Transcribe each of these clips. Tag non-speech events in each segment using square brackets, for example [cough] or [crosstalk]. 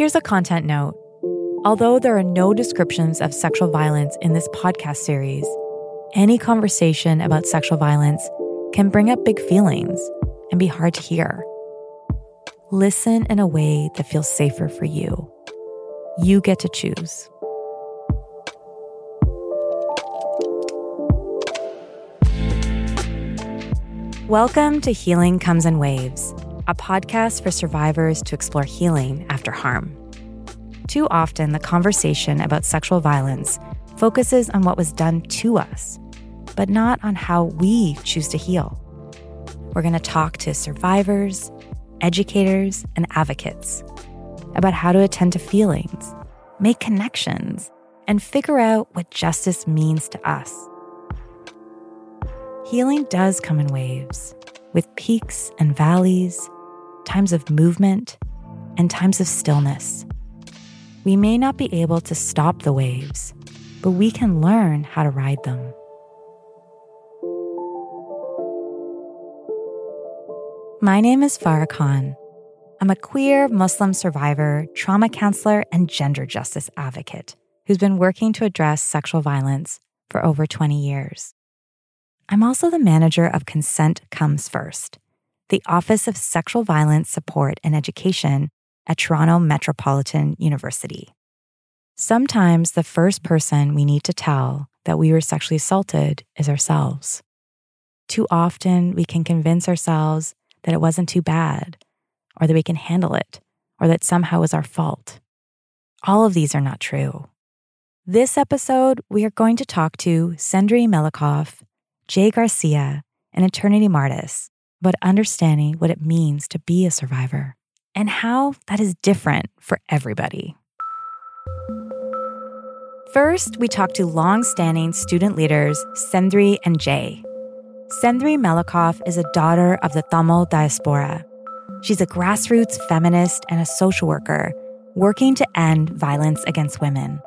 Here's a content note. Although there are no descriptions of sexual violence in this podcast series, any conversation about sexual violence can bring up big feelings and be hard to hear. Listen in a way that feels safer for you. You get to choose. Welcome to Healing Comes in Waves, a podcast for survivors to explore healing after harm. Too often, the conversation about sexual violence focuses on what was done to us, but not on how we choose to heal. We're going to talk to survivors, educators, and advocates about how to attend to feelings, make connections, and figure out what justice means to us. Healing does come in waves, with peaks and valleys, times of movement, and times of stillness. We may not be able to stop the waves, but we can learn how to ride them. My name is Farah Khan. I'm a queer Muslim survivor, trauma counselor, and gender justice advocate who's been working to address sexual violence for over 20 years. I'm also the manager of Consent Comes First, the Office of Sexual Violence Support and Education at Toronto Metropolitan University. Sometimes the first person we need to tell that we were sexually assaulted is ourselves. Too often, we can convince ourselves that it wasn't too bad, or that we can handle it, or that somehow it was our fault. All of these are not true. This episode, we are going to talk to Chenthoori Malankov, Jaye Garcia, and Eternity Martis but understanding what it means to be a survivor and how that is different for everybody. First, we talk to long-standing student leaders Chenthoori and Jaye. Chenthoori Malankov is a daughter of the Tamil diaspora. She's a grassroots feminist and a social worker working to end violence against women.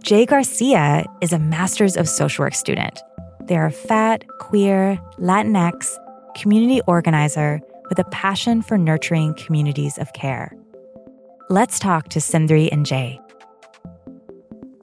Jaye Garcia is a master's of social work student. They're a fat, queer, Latinx community organizer with a passion for nurturing communities of care. Let's talk to Chenthoori and Jaye.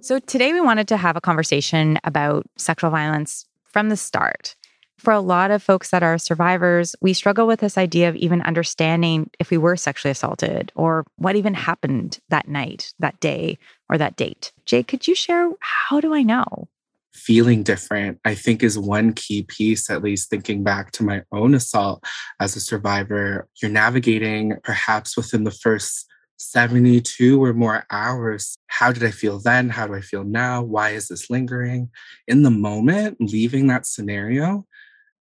So, today we wanted to have a conversation about sexual violence from the start for a lot of folks that are survivors, we struggle with this idea of even understanding if we were sexually assaulted or what even happened that night, that day, or that date. Jaye, could you share how do I know? Feeling different, I think, is one key piece, at least thinking back to my own assault as a survivor. You're navigating perhaps within the first 72 or more hours. How did I feel then? How do I feel now? Why is this lingering? In the moment, leaving that scenario,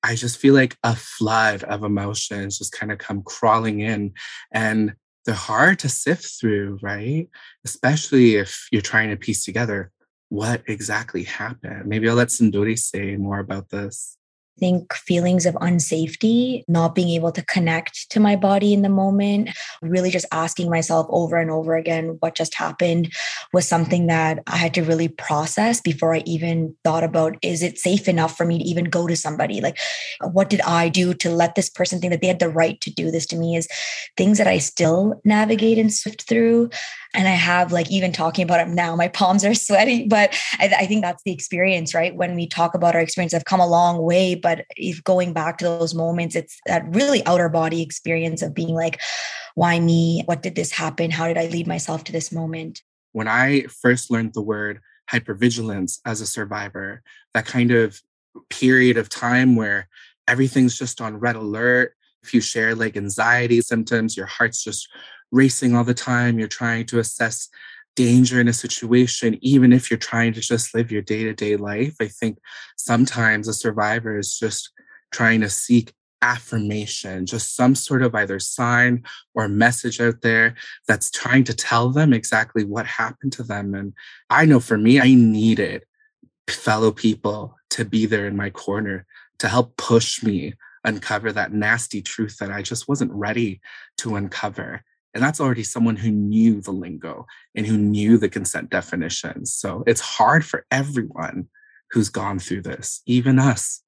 I just feel like a flood of emotions just kind of come crawling in. And they're hard to sift through, right? Especially if you're trying to piece together what exactly happened. Maybe I'll let Chenthoori say more about this think feelings of unsafety, not being able to connect to my body in the moment, really just asking myself over and over again what just happened was something that I had to really process before I even thought about is it safe enough for me to even go to somebody? Like, what did I do to let this person think that they had the right to do this to me? Is things that I still navigate and sift through. And I have like even talking about it now, my palms are sweaty, but I, I think that's the experience, right? When we talk about our experience, I've come a long way, but if going back to those moments, it's that really outer body experience of being like, why me? What did this happen? How did I lead myself to this moment? When I first learned the word hypervigilance as a survivor, that kind of period of time where everything's just on red alert. If you share like anxiety symptoms, your heart's just racing all the time. You're trying to assess danger in a situation, even if you're trying to just live your day to day life. I think sometimes a survivor is just trying to seek affirmation, just some sort of either sign or message out there that's trying to tell them exactly what happened to them. And I know for me, I needed fellow people to be there in my corner to help push me uncover that nasty truth that I just wasn't ready to uncover. And that's already someone who knew the lingo and who knew the consent definitions. So it's hard for everyone who's gone through this, even us.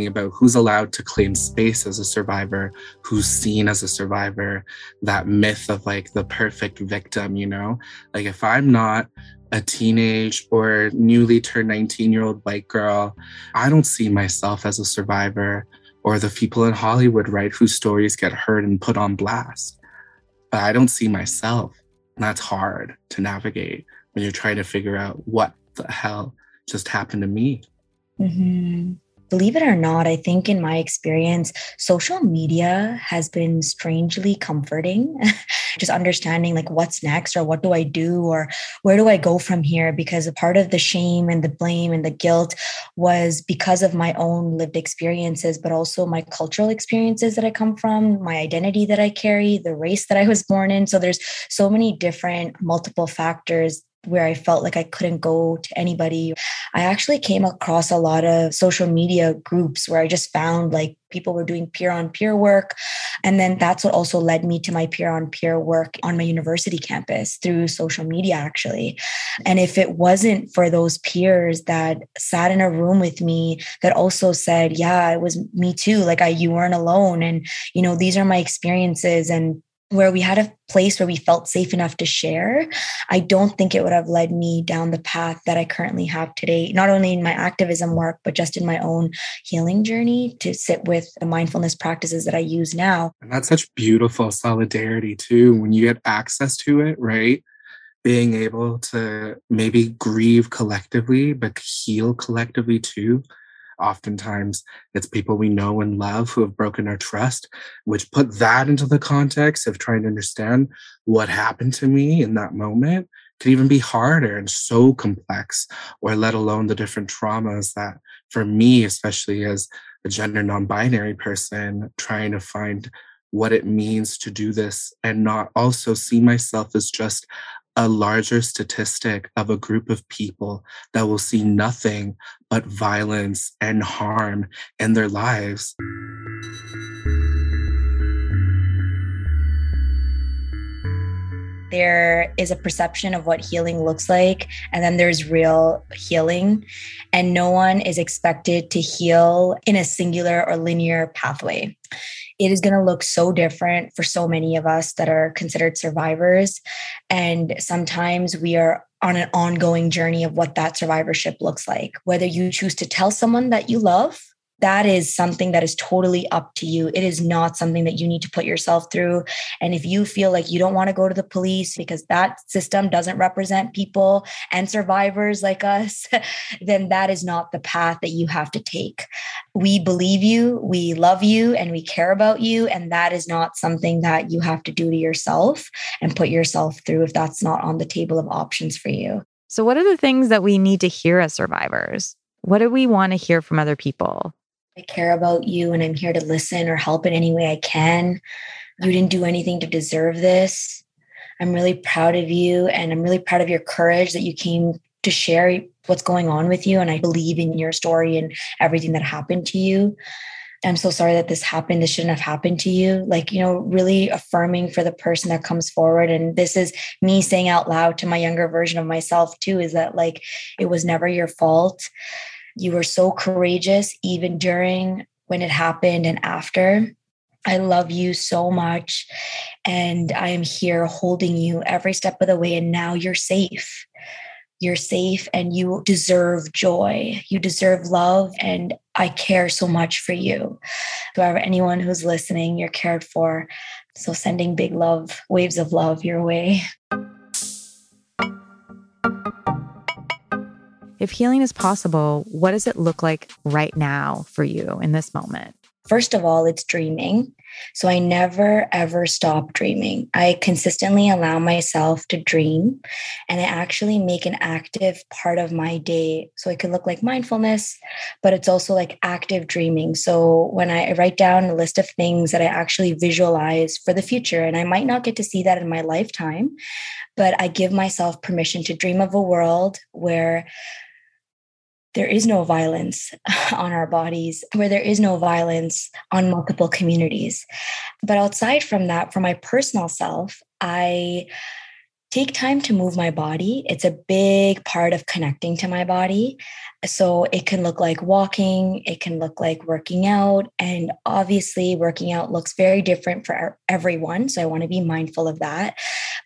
Thinking about who's allowed to claim space as a survivor, who's seen as a survivor, that myth of like the perfect victim, you know? Like if I'm not a teenage or newly turned 19 year old white girl, I don't see myself as a survivor or the people in Hollywood, right, whose stories get heard and put on blast. But I don't see myself. And that's hard to navigate when you're trying to figure out what the hell just happened to me. Mm-hmm believe it or not, I think in my experience, social media has been strangely comforting. [laughs] Just understanding like what's next or what do I do or where do I go from here? Because a part of the shame and the blame and the guilt was because of my own lived experiences, but also my cultural experiences that I come from, my identity that I carry, the race that I was born in. So there's so many different multiple factors where I felt like I couldn't go to anybody. I actually came across a lot of social media groups where I just found like people were doing peer on peer work. And then that's what also led me to my peer on peer work on my university campus through social media, actually. And if it wasn't for those peers that sat in a room with me that also said, Yeah, it was me too, like I, you weren't alone. And, you know, these are my experiences. And where we had a place where we felt safe enough to share, I don't think it would have led me down the path that I currently have today, not only in my activism work, but just in my own healing journey to sit with the mindfulness practices that I use now. And that's such beautiful solidarity, too, when you get access to it, right? Being able to maybe grieve collectively, but heal collectively too oftentimes it's people we know and love who have broken our trust, which put that into the context of trying to understand what happened to me in that moment could even be harder and so complex, or let alone the different traumas that, for me, especially as a gender non binary person, trying to find what it means to do this and not also see myself as just a larger statistic of a group of people that will see nothing but violence and harm in their lives. There is a perception of what healing looks like, and then there's real healing. And no one is expected to heal in a singular or linear pathway it is going to look so different for so many of us that are considered survivors. And sometimes we are on an ongoing journey of what that survivorship looks like. Whether you choose to tell someone that you love that is something that is totally up to you. It is not something that you need to put yourself through. And if you feel like you don't want to go to the police because that system doesn't represent people and survivors like us, [laughs] then that is not the path that you have to take. We believe you, we love you, and we care about you. And that is not something that you have to do to yourself and put yourself through if that's not on the table of options for you. So, what are the things that we need to hear as survivors? What do we want to hear from other people? I care about you and I'm here to listen or help in any way I can. You didn't do anything to deserve this. I'm really proud of you and I'm really proud of your courage that you came to share what's going on with you. And I believe in your story and everything that happened to you. I'm so sorry that this happened. This shouldn't have happened to you. Like, you know, really affirming for the person that comes forward. And this is me saying out loud to my younger version of myself, too, is that like it was never your fault. You were so courageous, even during when it happened and after. I love you so much. And I am here holding you every step of the way. And now you're safe. You're safe and you deserve joy. You deserve love. And I care so much for you. Whoever, anyone who's listening, you're cared for. So sending big love, waves of love your way. If healing is possible, what does it look like right now for you in this moment? First of all, it's dreaming. So I never ever stop dreaming. I consistently allow myself to dream and I actually make an active part of my day. So it could look like mindfulness, but it's also like active dreaming. So when I write down a list of things that I actually visualize for the future, and I might not get to see that in my lifetime, but I give myself permission to dream of a world where there is no violence [laughs] on our bodies, where there is no violence on multiple communities. But outside from that, for my personal self, I take time to move my body. It's a big part of connecting to my body. So it can look like walking, it can look like working out. And obviously, working out looks very different for everyone. So I want to be mindful of that.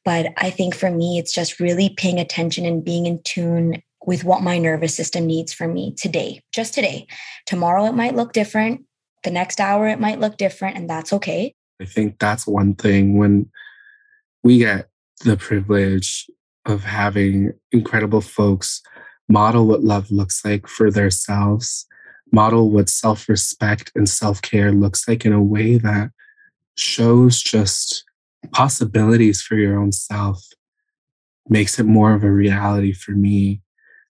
But I think for me, it's just really paying attention and being in tune with what my nervous system needs from me today, just today. Tomorrow, it might look different. The next hour, it might look different, and that's okay. I think that's one thing when we get the privilege of having incredible folks model what love looks like for themselves, model what self respect and self care looks like in a way that shows just possibilities for your own self, makes it more of a reality for me.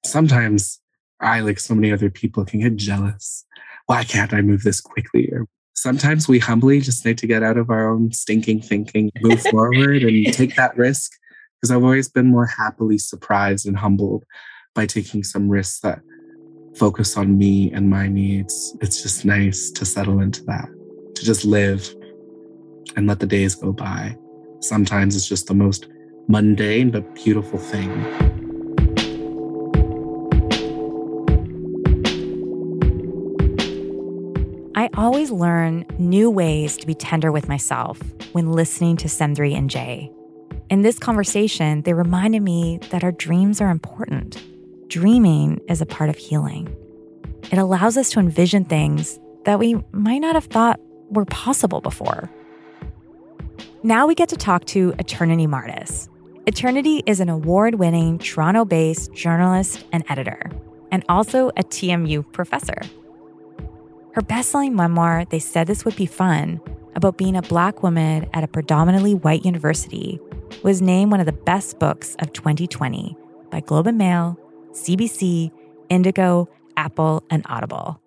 Sometimes I, like so many other people, can get jealous. Why can't I move this quickly? Or sometimes we humbly just need to get out of our own stinking thinking, move [laughs] forward and take that risk. Because I've always been more happily surprised and humbled by taking some risks that focus on me and my needs. It's just nice to settle into that, to just live and let the days go by. Sometimes it's just the most mundane but beautiful thing. Always learn new ways to be tender with myself when listening to Chenthoori and Jaye. In this conversation, they reminded me that our dreams are important dreaming is a part of healing. It allows us to envision things that we might not have thought were possible before. Now we get to talk to Eternity Martis. Eternity is an award winning Toronto based journalist and editor, and also a TMU professor. Her best selling memoir, They Said This Would Be Fun, about being a Black woman at a predominantly white university, was named one of the best books of 2020 by Globe and Mail CBC, Indigo, Apple, and Audible.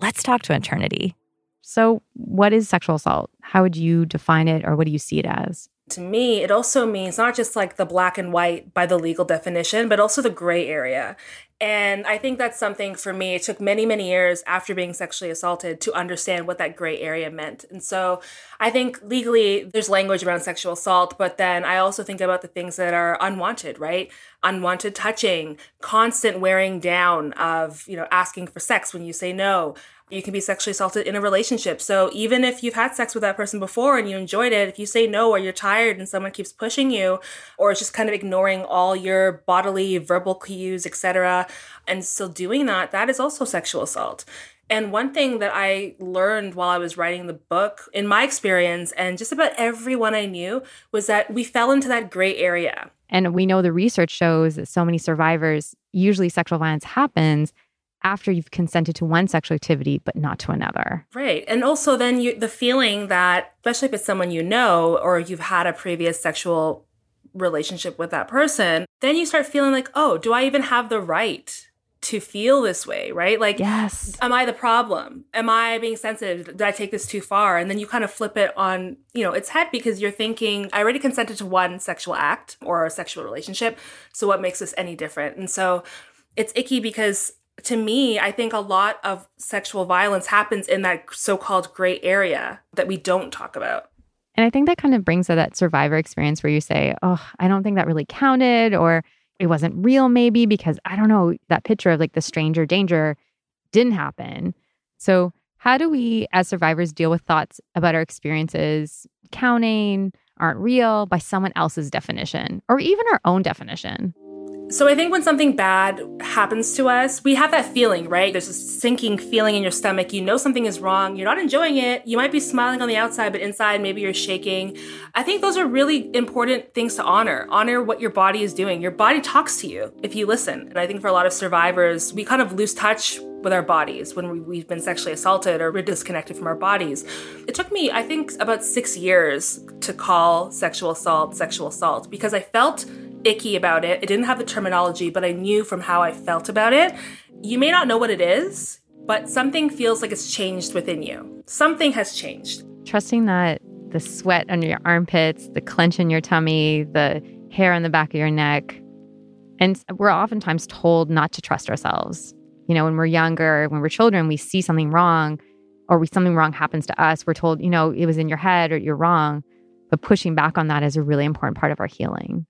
Let's talk to Eternity. So, what is sexual assault? How would you define it, or what do you see it as? To me, it also means not just like the black and white by the legal definition, but also the gray area. And I think that's something for me. It took many, many years after being sexually assaulted to understand what that gray area meant. And so I think legally there's language around sexual assault, but then I also think about the things that are unwanted, right? Unwanted touching, constant wearing down of, you know, asking for sex when you say no, you can be sexually assaulted in a relationship. So even if you've had sex with that person before and you enjoyed it, if you say no or you're tired and someone keeps pushing you or it's just kind of ignoring all your bodily verbal cues, etc., and still doing that, that is also sexual assault. And one thing that I learned while I was writing the book, in my experience, and just about everyone I knew, was that we fell into that gray area. And we know the research shows that so many survivors, usually sexual violence happens after you've consented to one sexual activity but not to another. Right. And also then you the feeling that especially if it's someone you know or you've had a previous sexual relationship with that person, then you start feeling like, "Oh, do I even have the right to feel this way, right? Like, yes. am I the problem? Am I being sensitive? Did I take this too far? And then you kind of flip it on, you know, its head because you're thinking, I already consented to one sexual act or a sexual relationship. So what makes this any different? And so it's icky because to me, I think a lot of sexual violence happens in that so called gray area that we don't talk about. And I think that kind of brings to that survivor experience where you say, oh, I don't think that really counted, or it wasn't real, maybe, because I don't know, that picture of like the stranger danger didn't happen. So, how do we as survivors deal with thoughts about our experiences counting, aren't real by someone else's definition, or even our own definition? So I think when something bad happens to us, we have that feeling, right? There's a sinking feeling in your stomach. You know something is wrong. You're not enjoying it. You might be smiling on the outside, but inside maybe you're shaking. I think those are really important things to honor. Honor what your body is doing. Your body talks to you if you listen. And I think for a lot of survivors, we kind of lose touch with our bodies when we've been sexually assaulted or we're disconnected from our bodies. It took me, I think, about six years to call sexual assault sexual assault because I felt icky about it. It didn't have the terminology, but I knew from how I felt about it. You may not know what it is, but something feels like it's changed within you. Something has changed. Trusting that the sweat under your armpits, the clench in your tummy, the hair on the back of your neck. And we're oftentimes told not to trust ourselves. You know, when we're younger, when we're children, we see something wrong or we, something wrong happens to us, we're told, you know, it was in your head or you're wrong. But pushing back on that is a really important part of our healing.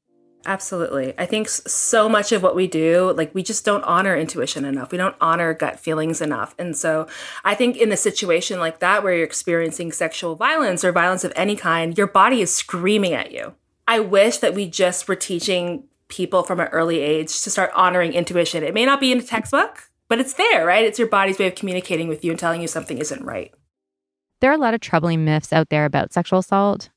Absolutely. I think so much of what we do, like we just don't honor intuition enough. We don't honor gut feelings enough. And so I think in a situation like that where you're experiencing sexual violence or violence of any kind, your body is screaming at you. I wish that we just were teaching people from an early age to start honoring intuition. It may not be in a textbook, but it's there, right? It's your body's way of communicating with you and telling you something isn't right. There are a lot of troubling myths out there about sexual assault.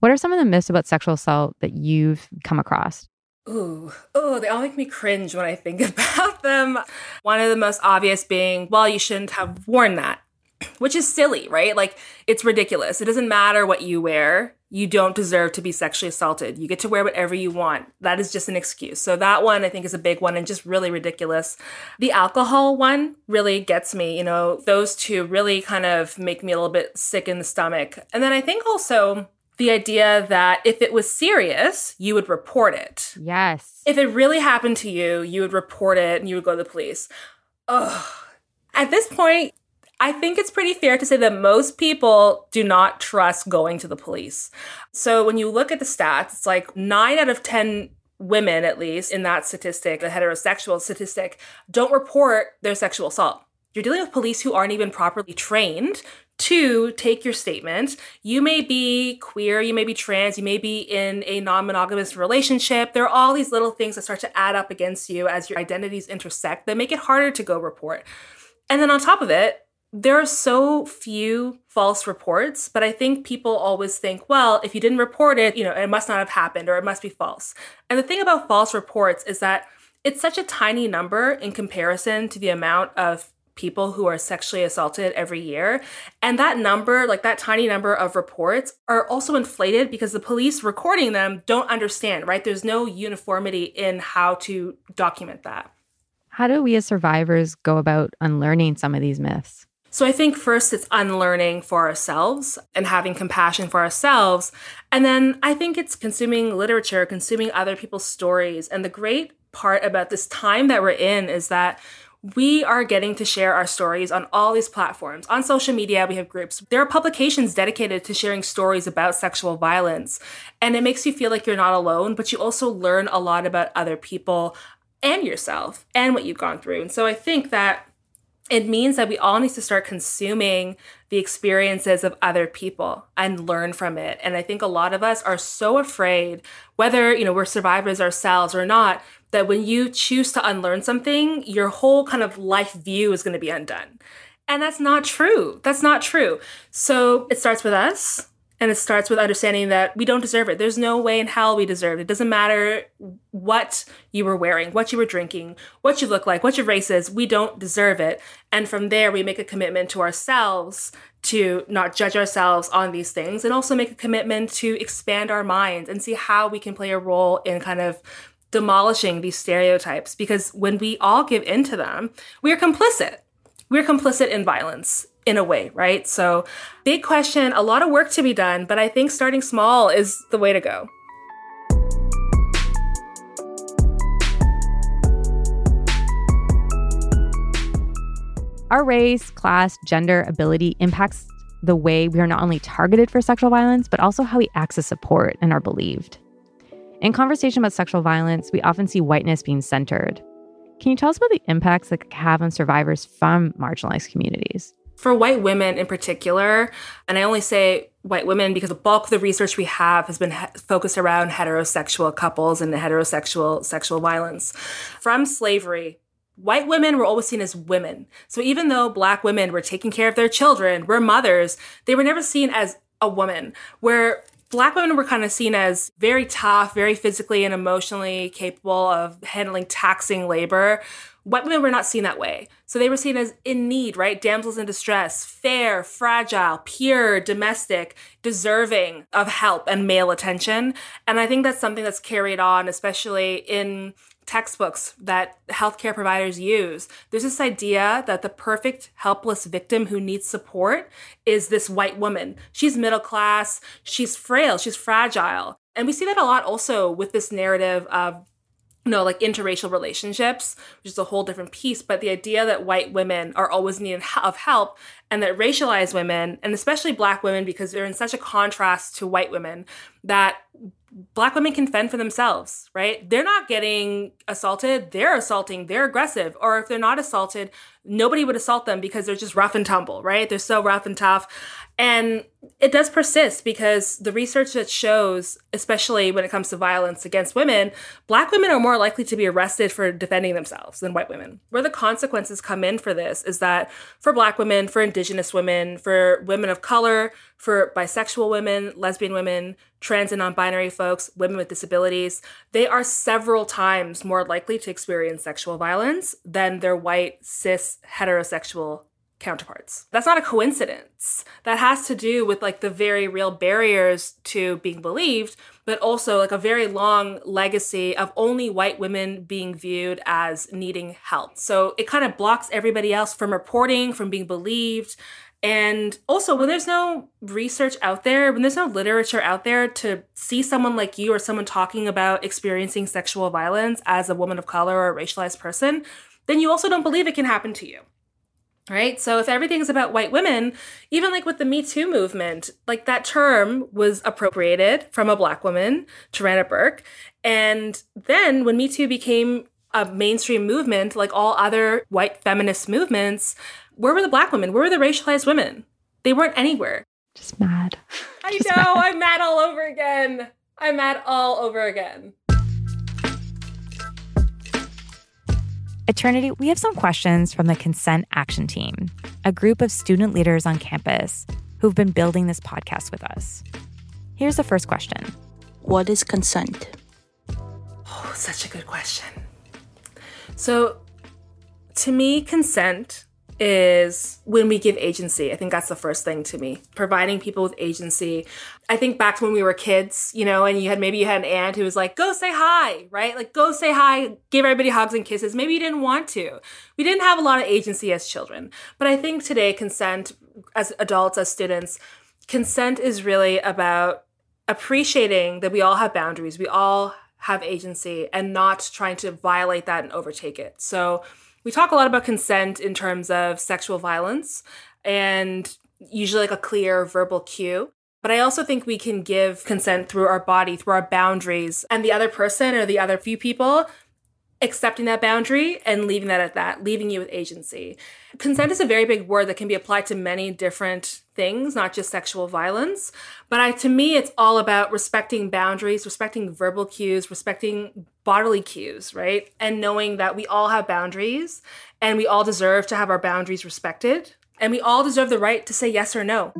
What are some of the myths about sexual assault that you've come across? Ooh, oh, they all make me cringe when I think [laughs] about them. One of the most obvious being, well, you shouldn't have worn that, [clears throat] which is silly, right? Like, it's ridiculous. It doesn't matter what you wear. You don't deserve to be sexually assaulted. You get to wear whatever you want. That is just an excuse. So, that one I think is a big one and just really ridiculous. The alcohol one really gets me. You know, those two really kind of make me a little bit sick in the stomach. And then I think also, the idea that if it was serious, you would report it. Yes. If it really happened to you, you would report it and you would go to the police. Ugh. At this point, I think it's pretty fair to say that most people do not trust going to the police. So when you look at the stats, it's like nine out of 10 women, at least in that statistic, the heterosexual statistic, don't report their sexual assault. You're dealing with police who aren't even properly trained to take your statement. You may be queer, you may be trans, you may be in a non monogamous relationship. There are all these little things that start to add up against you as your identities intersect that make it harder to go report. And then on top of it, there are so few false reports, but I think people always think, well, if you didn't report it, you know, it must not have happened or it must be false. And the thing about false reports is that it's such a tiny number in comparison to the amount of people who are sexually assaulted every year. And that number, like that tiny number of reports, are also inflated because the police recording them don't understand, right? There's no uniformity in how to document that. How do we as survivors go about unlearning some of these myths? So I think first it's unlearning for ourselves and having compassion for ourselves. And then I think it's consuming literature, consuming other people's stories. And the great part about this time that we're in is that we are getting to share our stories on all these platforms. On social media, we have groups. There are publications dedicated to sharing stories about sexual violence. And it makes you feel like you're not alone, but you also learn a lot about other people and yourself and what you've gone through. And so I think that it means that we all need to start consuming the experiences of other people and learn from it. And I think a lot of us are so afraid, whether, you know, we're survivors ourselves or not, that when you choose to unlearn something, your whole kind of life view is going to be undone. And that's not true. That's not true. So it starts with us. And it starts with understanding that we don't deserve it. There's no way in hell we deserve it. It doesn't matter what you were wearing, what you were drinking, what you look like, what your race is. We don't deserve it. And from there, we make a commitment to ourselves to not judge ourselves on these things and also make a commitment to expand our minds and see how we can play a role in kind of demolishing these stereotypes because when we all give in to them, we are complicit. We're complicit in violence in a way, right? So, big question, a lot of work to be done, but I think starting small is the way to go. Our race, class, gender, ability impacts the way we are not only targeted for sexual violence, but also how we access support and are believed. In conversation about sexual violence, we often see whiteness being centered. Can you tell us about the impacts that can have on survivors from marginalized communities? For white women in particular, and I only say white women because the bulk of the research we have has been he- focused around heterosexual couples and heterosexual sexual violence. From slavery, white women were always seen as women. So even though black women were taking care of their children, were mothers, they were never seen as a woman. Where Black women were kind of seen as very tough, very physically and emotionally capable of handling taxing labor. White women were not seen that way. So they were seen as in need, right? Damsels in distress, fair, fragile, pure, domestic, deserving of help and male attention. And I think that's something that's carried on, especially in textbooks that healthcare providers use. There's this idea that the perfect helpless victim who needs support is this white woman. She's middle class, she's frail, she's fragile. And we see that a lot also with this narrative of know, like interracial relationships, which is a whole different piece. But the idea that white women are always needed of help and that racialized women, and especially black women, because they're in such a contrast to white women, that black women can fend for themselves, right? They're not getting assaulted, they're assaulting, they're aggressive. Or if they're not assaulted, nobody would assault them because they're just rough and tumble, right? They're so rough and tough. And it does persist because the research that shows, especially when it comes to violence against women, black women are more likely to be arrested for defending themselves than white women. Where the consequences come in for this is that for black women, for indigenous women, for women of color, for bisexual women, lesbian women, trans and non binary folks, women with disabilities, they are several times more likely to experience sexual violence than their white, cis, heterosexual counterparts. That's not a coincidence. That has to do with like the very real barriers to being believed, but also like a very long legacy of only white women being viewed as needing help. So it kind of blocks everybody else from reporting, from being believed. And also, when there's no research out there, when there's no literature out there to see someone like you or someone talking about experiencing sexual violence as a woman of color or a racialized person, then you also don't believe it can happen to you right? So if everything's about white women, even like with the Me Too movement, like that term was appropriated from a black woman, Tarana Burke. And then when Me Too became a mainstream movement, like all other white feminist movements, where were the black women? Where were the racialized women? They weren't anywhere. Just mad. I Just know, mad. I'm mad all over again. I'm mad all over again. Eternity, we have some questions from the Consent Action Team, a group of student leaders on campus who've been building this podcast with us. Here's the first question What is consent? Oh, such a good question. So, to me, consent is when we give agency. I think that's the first thing to me. Providing people with agency. I think back to when we were kids, you know, and you had maybe you had an aunt who was like, go say hi, right? Like, go say hi, give everybody hugs and kisses. Maybe you didn't want to. We didn't have a lot of agency as children. But I think today, consent, as adults, as students, consent is really about appreciating that we all have boundaries. We all have agency and not trying to violate that and overtake it. So, we talk a lot about consent in terms of sexual violence and usually like a clear verbal cue. But I also think we can give consent through our body, through our boundaries, and the other person or the other few people accepting that boundary and leaving that at that, leaving you with agency. Consent is a very big word that can be applied to many different things, not just sexual violence. But I, to me, it's all about respecting boundaries, respecting verbal cues, respecting bodily cues, right? And knowing that we all have boundaries and we all deserve to have our boundaries respected. And we all deserve the right to say yes or no.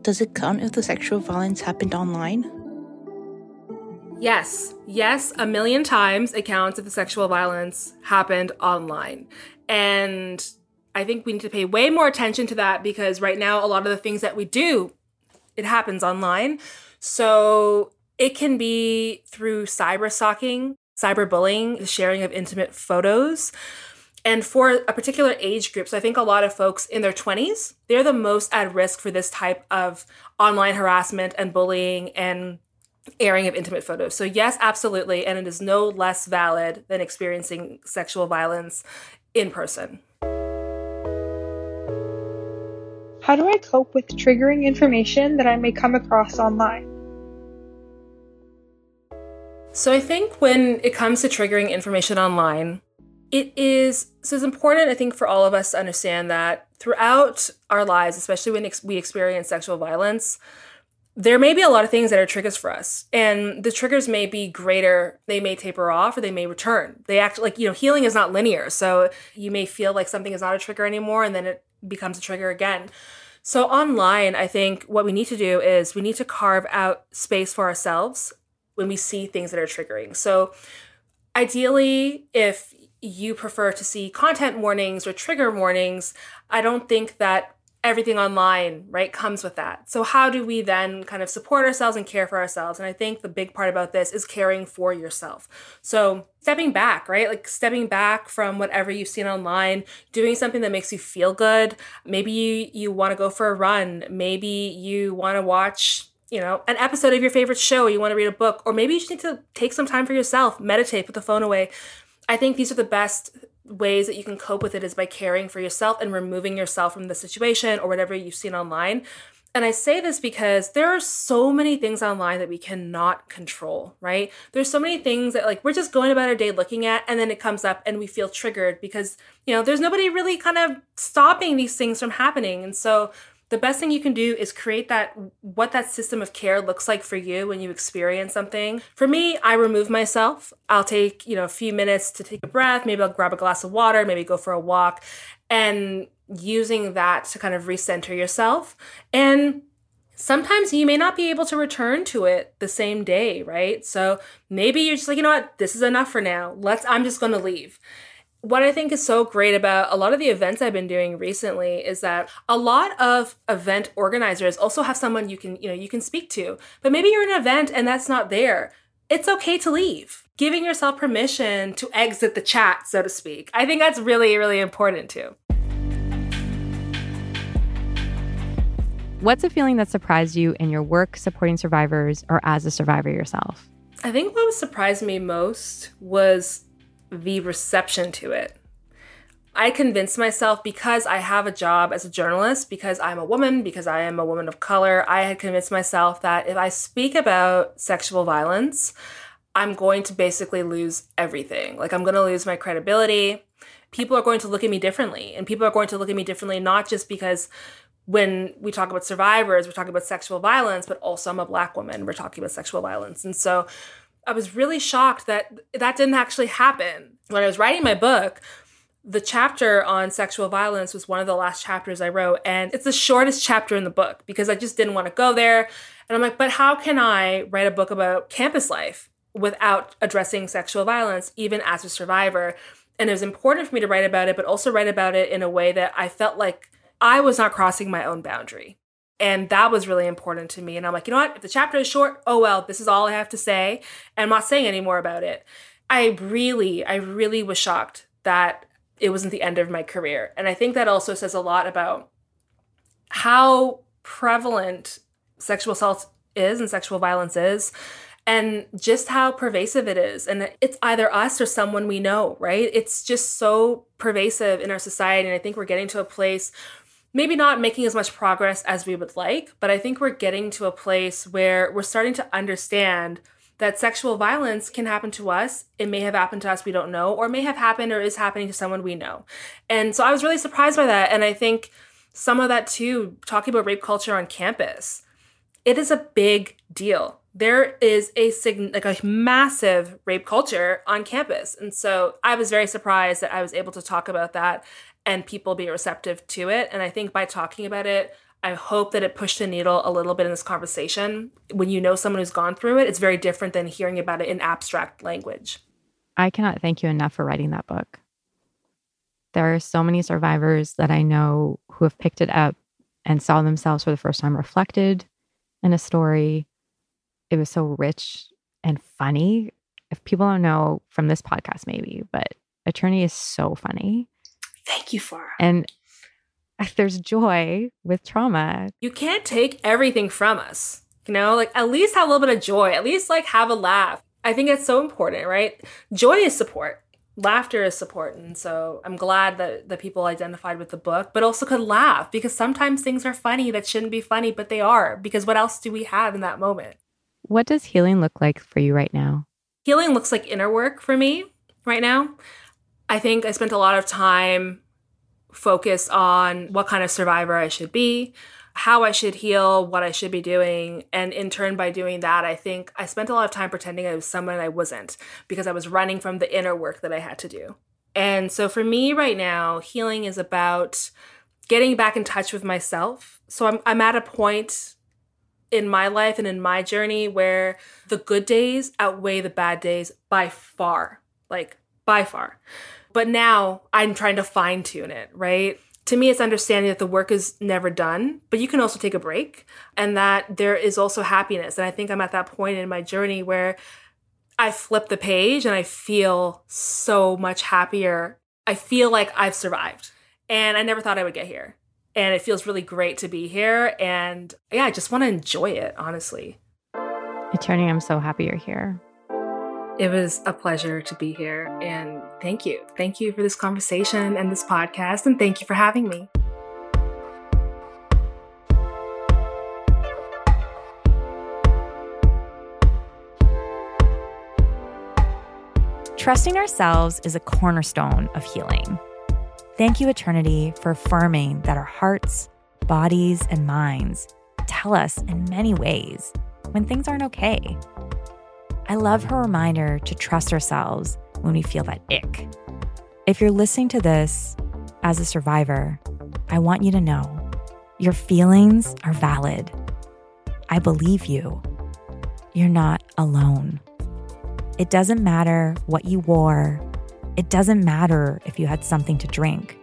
Does it count if the sexual violence happened online? Yes, yes, a million times accounts of the sexual violence happened online. And I think we need to pay way more attention to that because right now, a lot of the things that we do, it happens online. So it can be through cyber stalking, cyberbullying, the sharing of intimate photos. And for a particular age group, so I think a lot of folks in their 20s, they're the most at risk for this type of online harassment and bullying and airing of intimate photos. So, yes, absolutely. And it is no less valid than experiencing sexual violence in person. How do I cope with triggering information that I may come across online? So, I think when it comes to triggering information online, it is so it's important i think for all of us to understand that throughout our lives especially when ex- we experience sexual violence there may be a lot of things that are triggers for us. And the triggers may be greater they may taper off or they may return. They act like you know healing is not linear. So you may feel like something is not a trigger anymore and then it becomes a trigger again so online i think what we need to do is we need to carve out space for ourselves when we see things that are triggering. So ideally if you prefer to see content warnings or trigger warnings i don't think that everything online, right, comes with that. So, how do we then kind of support ourselves and care for ourselves? And I think the big part about this is caring for yourself. So, stepping back, right, like stepping back from whatever you've seen online, doing something that makes you feel good. Maybe you, you want to go for a run. Maybe you want to watch you know, an episode of your favorite show, you want to read a book, or maybe you just need to take some time for yourself, meditate, put the phone away. I think these are the best ways that you can cope with it is by caring for yourself and removing yourself from the situation or whatever you've seen online. And I say this because there are so many things online that we cannot control, right? There's so many things that like we're just going about our day looking at and then it comes up and we feel triggered because, you know, there's nobody really kind of stopping these things from happening. And so the best thing you can do is create that what that system of care looks like for you when you experience something. For me, I remove myself. I'll take, you know, a few minutes to take a breath, maybe I'll grab a glass of water, maybe go for a walk and using that to kind of recenter yourself. And sometimes you may not be able to return to it the same day, right? So maybe you're just like, you know what, this is enough for now. Let's, I'm just going to leave. What I think is so great about a lot of the events I've been doing recently is that a lot of event organizers also have someone you can, you know, you can speak to. But maybe you're in an event and that's not there. It's okay to leave. Giving yourself permission to exit the chat, so to speak. I think that's really, really important too. What's a feeling that surprised you in your work supporting survivors or as a survivor yourself? I think what surprised me most was the reception to it. I convinced myself because I have a job as a journalist, because I'm a woman, because I am a woman of color, I had convinced myself that if I speak about sexual violence, I'm going to basically lose everything. Like, I'm going to lose my credibility. People are going to look at me differently. And people are going to look at me differently, not just because when we talk about survivors, we're talking about sexual violence, but also I'm a black woman, we're talking about sexual violence. And so I was really shocked that that didn't actually happen. When I was writing my book, the chapter on sexual violence was one of the last chapters I wrote. And it's the shortest chapter in the book because I just didn't want to go there. And I'm like, but how can I write a book about campus life without addressing sexual violence, even as a survivor? And it was important for me to write about it, but also write about it in a way that I felt like I was not crossing my own boundary. And that was really important to me. And I'm like, you know what? If the chapter is short, oh well, this is all I have to say. And I'm not saying any more about it. I really, I really was shocked that it wasn't the end of my career. And I think that also says a lot about how prevalent sexual assault is and sexual violence is and just how pervasive it is. And it's either us or someone we know, right? It's just so pervasive in our society. And I think we're getting to a place maybe not making as much progress as we would like, but I think we're getting to a place where we're starting to understand that sexual violence can happen to us. It may have happened to us, we don't know, or may have happened or is happening to someone we know. And so I was really surprised by that. And I think some of that too, talking about rape culture on campus, it is a big deal. There is a sign like a massive rape culture on campus. And so I was very surprised that I was able to talk about that and people be receptive to it. And I think by talking about it, I hope that it pushed the needle a little bit in this conversation. When you know someone who's gone through it, it's very different than hearing about it in abstract language. I cannot thank you enough for writing that book. There are so many survivors that I know who have picked it up and saw themselves for the first time reflected in a story. It was so rich and funny. If people don't know from this podcast, maybe, but Eternity is so funny. Thank you, Farah. And uh, there's joy with trauma. You can't take everything from us. You know, like at least have a little bit of joy, at least like have a laugh. I think it's so important, right? Joy is support. Laughter is support. And so I'm glad that the people identified with the book, but also could laugh because sometimes things are funny that shouldn't be funny, but they are. Because what else do we have in that moment? What does healing look like for you right now? Healing looks like inner work for me right now. I think I spent a lot of time focused on what kind of survivor I should be, how I should heal, what I should be doing. And in turn, by doing that, I think I spent a lot of time pretending I was someone I wasn't because I was running from the inner work that I had to do. And so for me right now, healing is about getting back in touch with myself. So I'm, I'm at a point in my life and in my journey where the good days outweigh the bad days by far, like by far. But now I'm trying to fine tune it, right? To me, it's understanding that the work is never done, but you can also take a break and that there is also happiness. And I think I'm at that point in my journey where I flip the page and I feel so much happier. I feel like I've survived. And I never thought I would get here. And it feels really great to be here. And yeah, I just want to enjoy it, honestly. Eternity, I'm so happy you're here. It was a pleasure to be here. And thank you. Thank you for this conversation and this podcast. And thank you for having me. Trusting ourselves is a cornerstone of healing. Thank you, Eternity, for affirming that our hearts, bodies, and minds tell us in many ways when things aren't okay I love her reminder to trust ourselves when we feel that ick. If you're listening to this as a survivor, I want you to know your feelings are valid. I believe you. You're not alone. It doesn't matter what you wore. It doesn't matter if you had something to drink.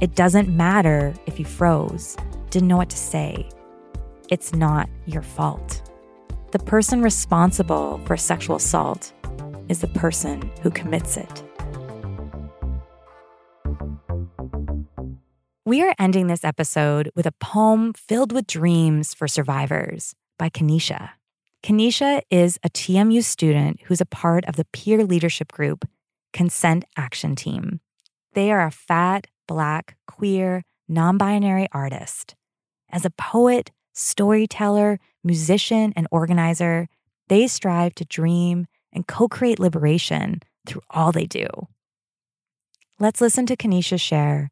It doesn't matter if you froze, didn't know what to say. It's not your fault. The person responsible for sexual assault is the person who commits it. We are ending this episode with a poem filled with dreams for survivors by Kanisha. Kanisha is a TMU student who's a part of the peer leadership group Consent Action Team. They are a fat, black, queer, non binary artist. As a poet, storyteller, musician, and organizer, they strive to dream and co create liberation through all they do. Let's listen to Kanisha share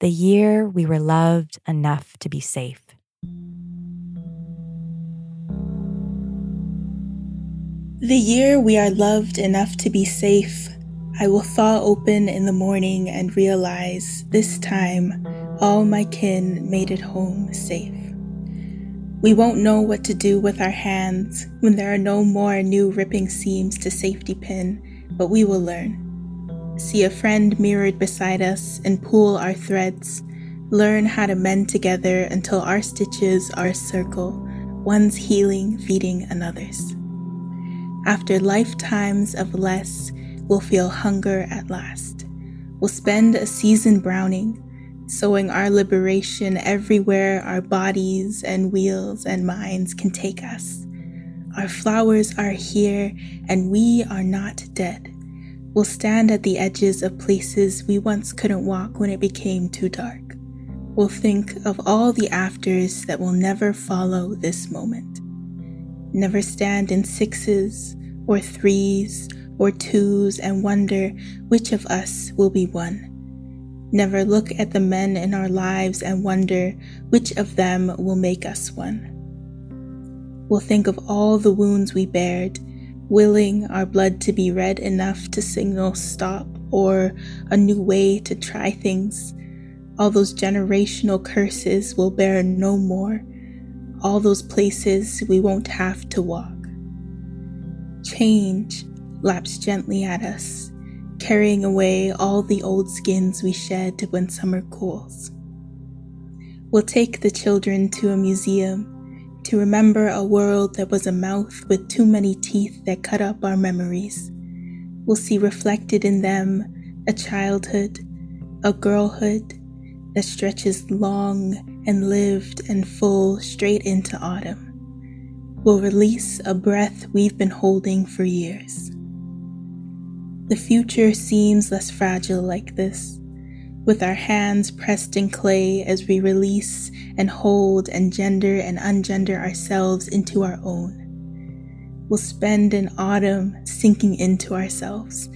the year we were loved enough to be safe. The year we are loved enough to be safe, I will thaw open in the morning and realize this time all my kin made it home safe. We won't know what to do with our hands when there are no more new ripping seams to safety pin, but we will learn. See a friend mirrored beside us and pool our threads. Learn how to mend together until our stitches are a circle, one's healing feeding another's. After lifetimes of less, we'll feel hunger at last. We'll spend a season browning, sowing our liberation everywhere our bodies and wheels and minds can take us. Our flowers are here, and we are not dead. We'll stand at the edges of places we once couldn't walk when it became too dark. We'll think of all the afters that will never follow this moment. Never stand in sixes or threes or twos and wonder which of us will be one. Never look at the men in our lives and wonder which of them will make us one. We'll think of all the wounds we bared willing our blood to be red enough to signal stop or a new way to try things. All those generational curses will bear no more. All those places we won't have to walk. Change laps gently at us, carrying away all the old skins we shed when summer cools. We'll take the children to a museum to remember a world that was a mouth with too many teeth that cut up our memories. We'll see reflected in them a childhood, a girlhood that stretches long and lived and full straight into autumn. We'll release a breath we've been holding for years. The future seems less fragile like this with our hands pressed in clay as we release and hold and gender and ungender ourselves into our own. We'll spend an autumn sinking into ourselves,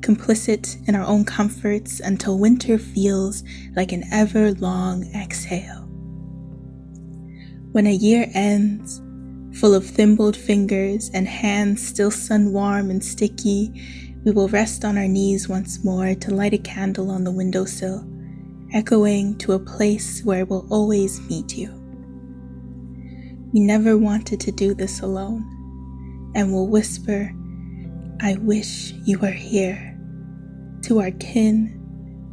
complicit in our own comforts until winter feels like an ever long exhale. When a year ends, full of thimbled fingers and hands still sun warm and sticky, we will rest on our knees once more to light a candle on the windowsill, echoing to a place where we'll always meet you. We never wanted to do this alone, and we'll whisper, I wish you were here, to our kin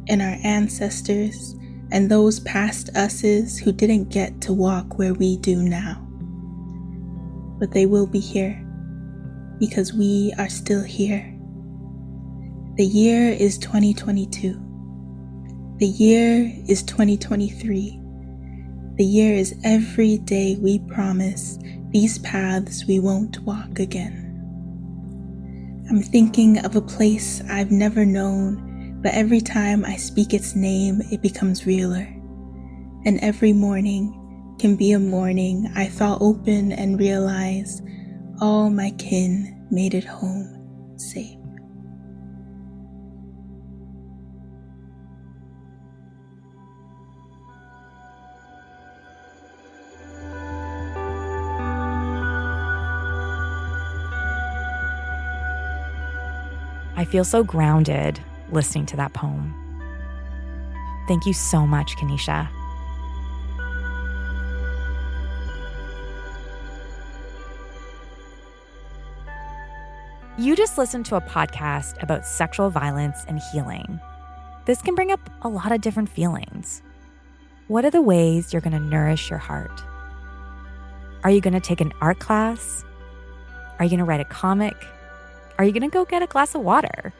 and our ancestors and those past us's who didn't get to walk where we do now. But they will be here because we are still here the year is 2022. The year is 2023. The year is every day we promise these paths we won't walk again. I'm thinking of a place I've never known, but every time I speak its name, it becomes realer. And every morning can be a morning I thaw open and realize all my kin made it home safe. I feel so grounded listening to that poem. Thank you so much, Kanisha. You just listened to a podcast about sexual violence and healing. This can bring up a lot of different feelings. What are the ways you're going to nourish your heart? Are you going to take an art class? Are you going to write a comic? Are you going to go get a glass of water?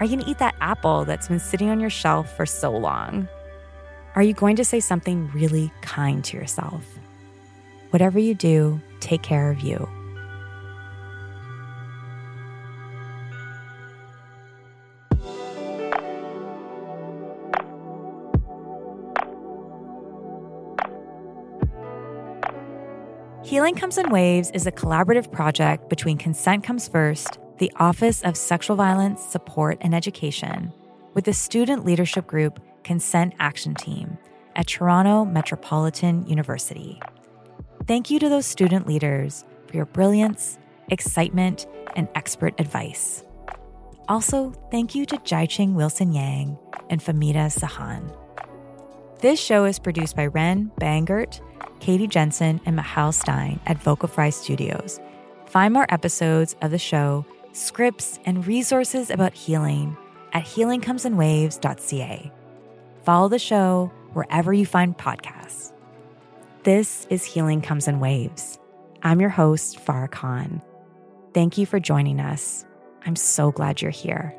Are you going to eat that apple that's been sitting on your shelf for so long? Are you going to say something really kind to yourself? Whatever you do, take care of you. Healing Comes in Waves is a collaborative project between Consent Comes First, the Office of Sexual Violence Support and Education, with the student leadership group Consent Action Team at Toronto Metropolitan University. Thank you to those student leaders for your brilliance, excitement, and expert advice. Also, thank you to Jaiching Wilson Yang and Famita Sahan. This show is produced by Ren Bangert Katie Jensen, and Mahal Stein at Vocal Fry Studios. Find more episodes of the show, scripts, and resources about healing at healingcomesinwaves.ca. Follow the show wherever you find podcasts. This is Healing Comes in Waves. I'm your host, Farrah Khan. Thank you for joining us. I'm so glad you're here.